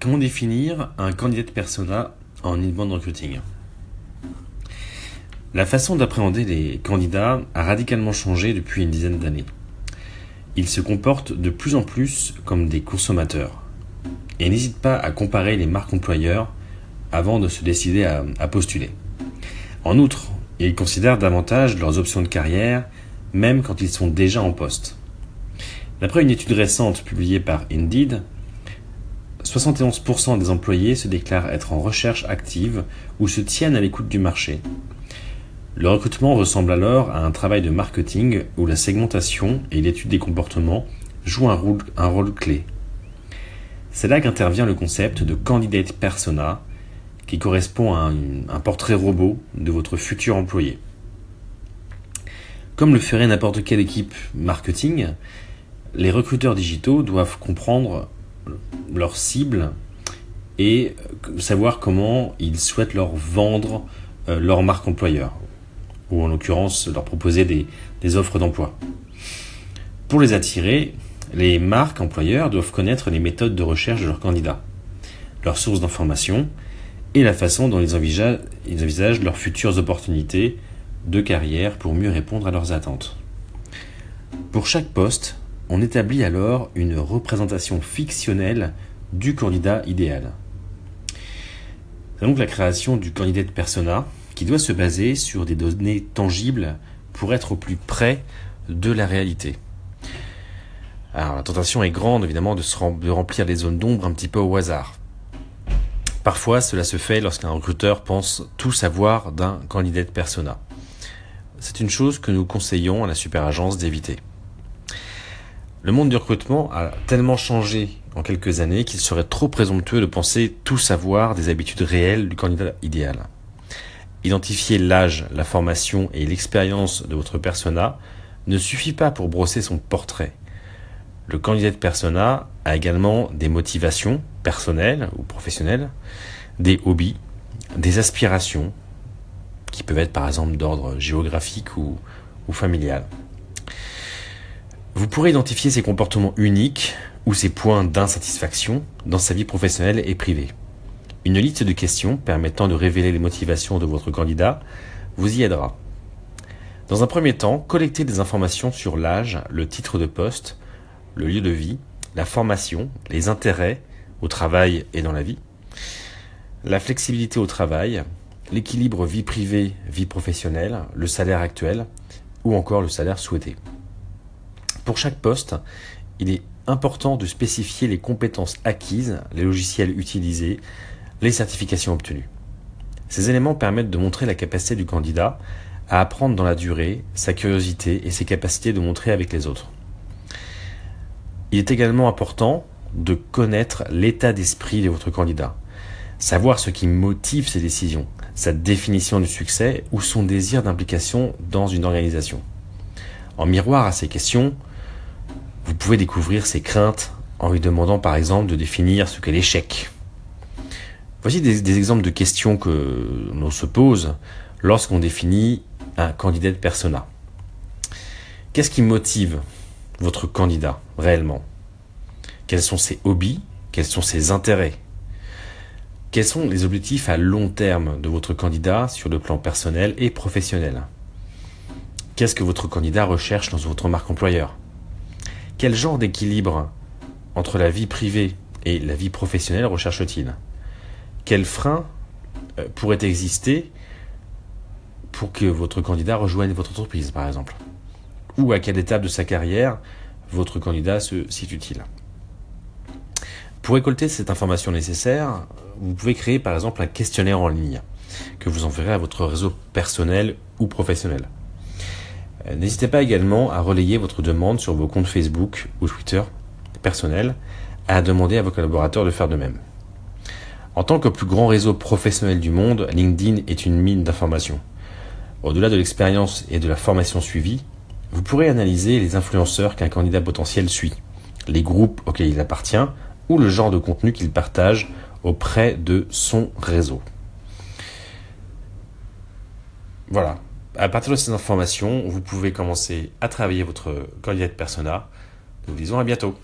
comment définir un candidat de persona en inbound recruiting? La façon d'appréhender les candidats a radicalement changé depuis une dizaine d'années. Ils se comportent de plus en plus comme des consommateurs et n'hésitent pas à comparer les marques employeurs avant de se décider à, à postuler. En outre, ils considèrent davantage leurs options de carrière même quand ils sont déjà en poste. D'après une étude récente publiée par Indeed, 71% des employés se déclarent être en recherche active ou se tiennent à l'écoute du marché. Le recrutement ressemble alors à un travail de marketing où la segmentation et l'étude des comportements jouent un rôle, clé. C'est là qu'intervient le concept de candidate persona, qui correspond à un portrait robot de votre futur employé. Comme le ferait n'importe quelle équipe marketing, les recruteurs digitaux doivent comprendre leur cible et savoir comment ils souhaitent leur vendre euh, leur marque employeur, ou en l'occurrence leur proposer des, offres d'emploi. Pour les attirer, les marques employeurs doivent connaître les méthodes de recherche de leurs candidats, leurs sources d'information et la façon dont ils envisagent leurs futures opportunités de carrière pour mieux répondre à leurs attentes. Pour chaque poste, on établit alors une représentation fictionnelle du candidat idéal. C'est donc la création du candidat de persona qui doit se baser sur des données tangibles pour être au plus près de la réalité. Alors la tentation est grande évidemment de, de remplir les zones d'ombre un petit peu au hasard. Parfois cela se fait lorsqu'un recruteur pense tout savoir d'un candidat de persona. C'est une chose que nous conseillons à la super agence d'éviter. Le monde du recrutement a tellement changé en quelques années qu'il serait trop présomptueux de penser tout savoir des habitudes réelles du candidat idéal. Identifier l'âge, la formation et l'expérience de votre persona ne suffit pas pour brosser son portrait. Le candidat de persona a également des motivations personnelles ou professionnelles, des hobbies, des aspirations, qui peuvent être par exemple d'ordre géographique ou, ou familial. Vous pourrez identifier ses comportements uniques ou ses points d'insatisfaction dans sa vie professionnelle et privée. Une liste de questions permettant de révéler les motivations de votre candidat vous y aidera. Dans un premier temps, collectez des informations sur l'âge, le titre de poste, le lieu de vie, la formation, les intérêts au travail et dans la vie, la flexibilité au travail, l'équilibre vie privée-vie professionnelle, le salaire actuel ou encore le salaire souhaité. Pour chaque poste, il est important de spécifier les compétences acquises, les logiciels utilisés, les certifications obtenues. Ces éléments permettent de montrer la capacité du candidat à apprendre dans la durée, sa curiosité et ses capacités de montrer avec les autres. Il est également important de connaître l'état d'esprit de votre candidat, savoir ce qui motive ses décisions, sa définition du succès ou son désir d'implication dans une organisation. En miroir à ces questions, vous pouvez découvrir ses craintes en lui demandant par exemple de définir ce qu'est l'échec. Voici des, exemples de questions que l'on se pose lorsqu'on définit un candidat de persona. Qu'est-ce qui motive votre candidat réellement? Quels sont ses hobbies? Quels sont ses intérêts? Quels sont les objectifs à long terme de votre candidat sur le plan personnel et professionnel? Qu'est-ce que votre candidat recherche dans votre marque employeur? Quel genre d'équilibre entre la vie privée et la vie professionnelle recherche-t-il? Quels freins euh, pourraient exister pour que votre candidat rejoigne votre entreprise, par exemple? Ou à quelle étape de sa carrière votre candidat se situe-t-il? Pour récolter cette information nécessaire, vous pouvez créer par exemple un questionnaire en ligne que vous enverrez à votre réseau personnel ou professionnel. Euh, n'hésitez pas également à relayer votre demande sur vos comptes Facebook ou Twitter personnels, à demander à vos collaborateurs de faire de même. En tant que plus grand réseau professionnel du monde, LinkedIn est une mine d'informations. Au-delà de l'expérience et de la formation suivie, vous pourrez analyser les influenceurs qu'un candidat potentiel suit, les groupes auxquels il appartient ou le genre de contenu qu'il partage auprès de son réseau. Voilà, à partir de ces informations, vous pouvez commencer à travailler votre candidat persona. Nous vous disons à bientôt.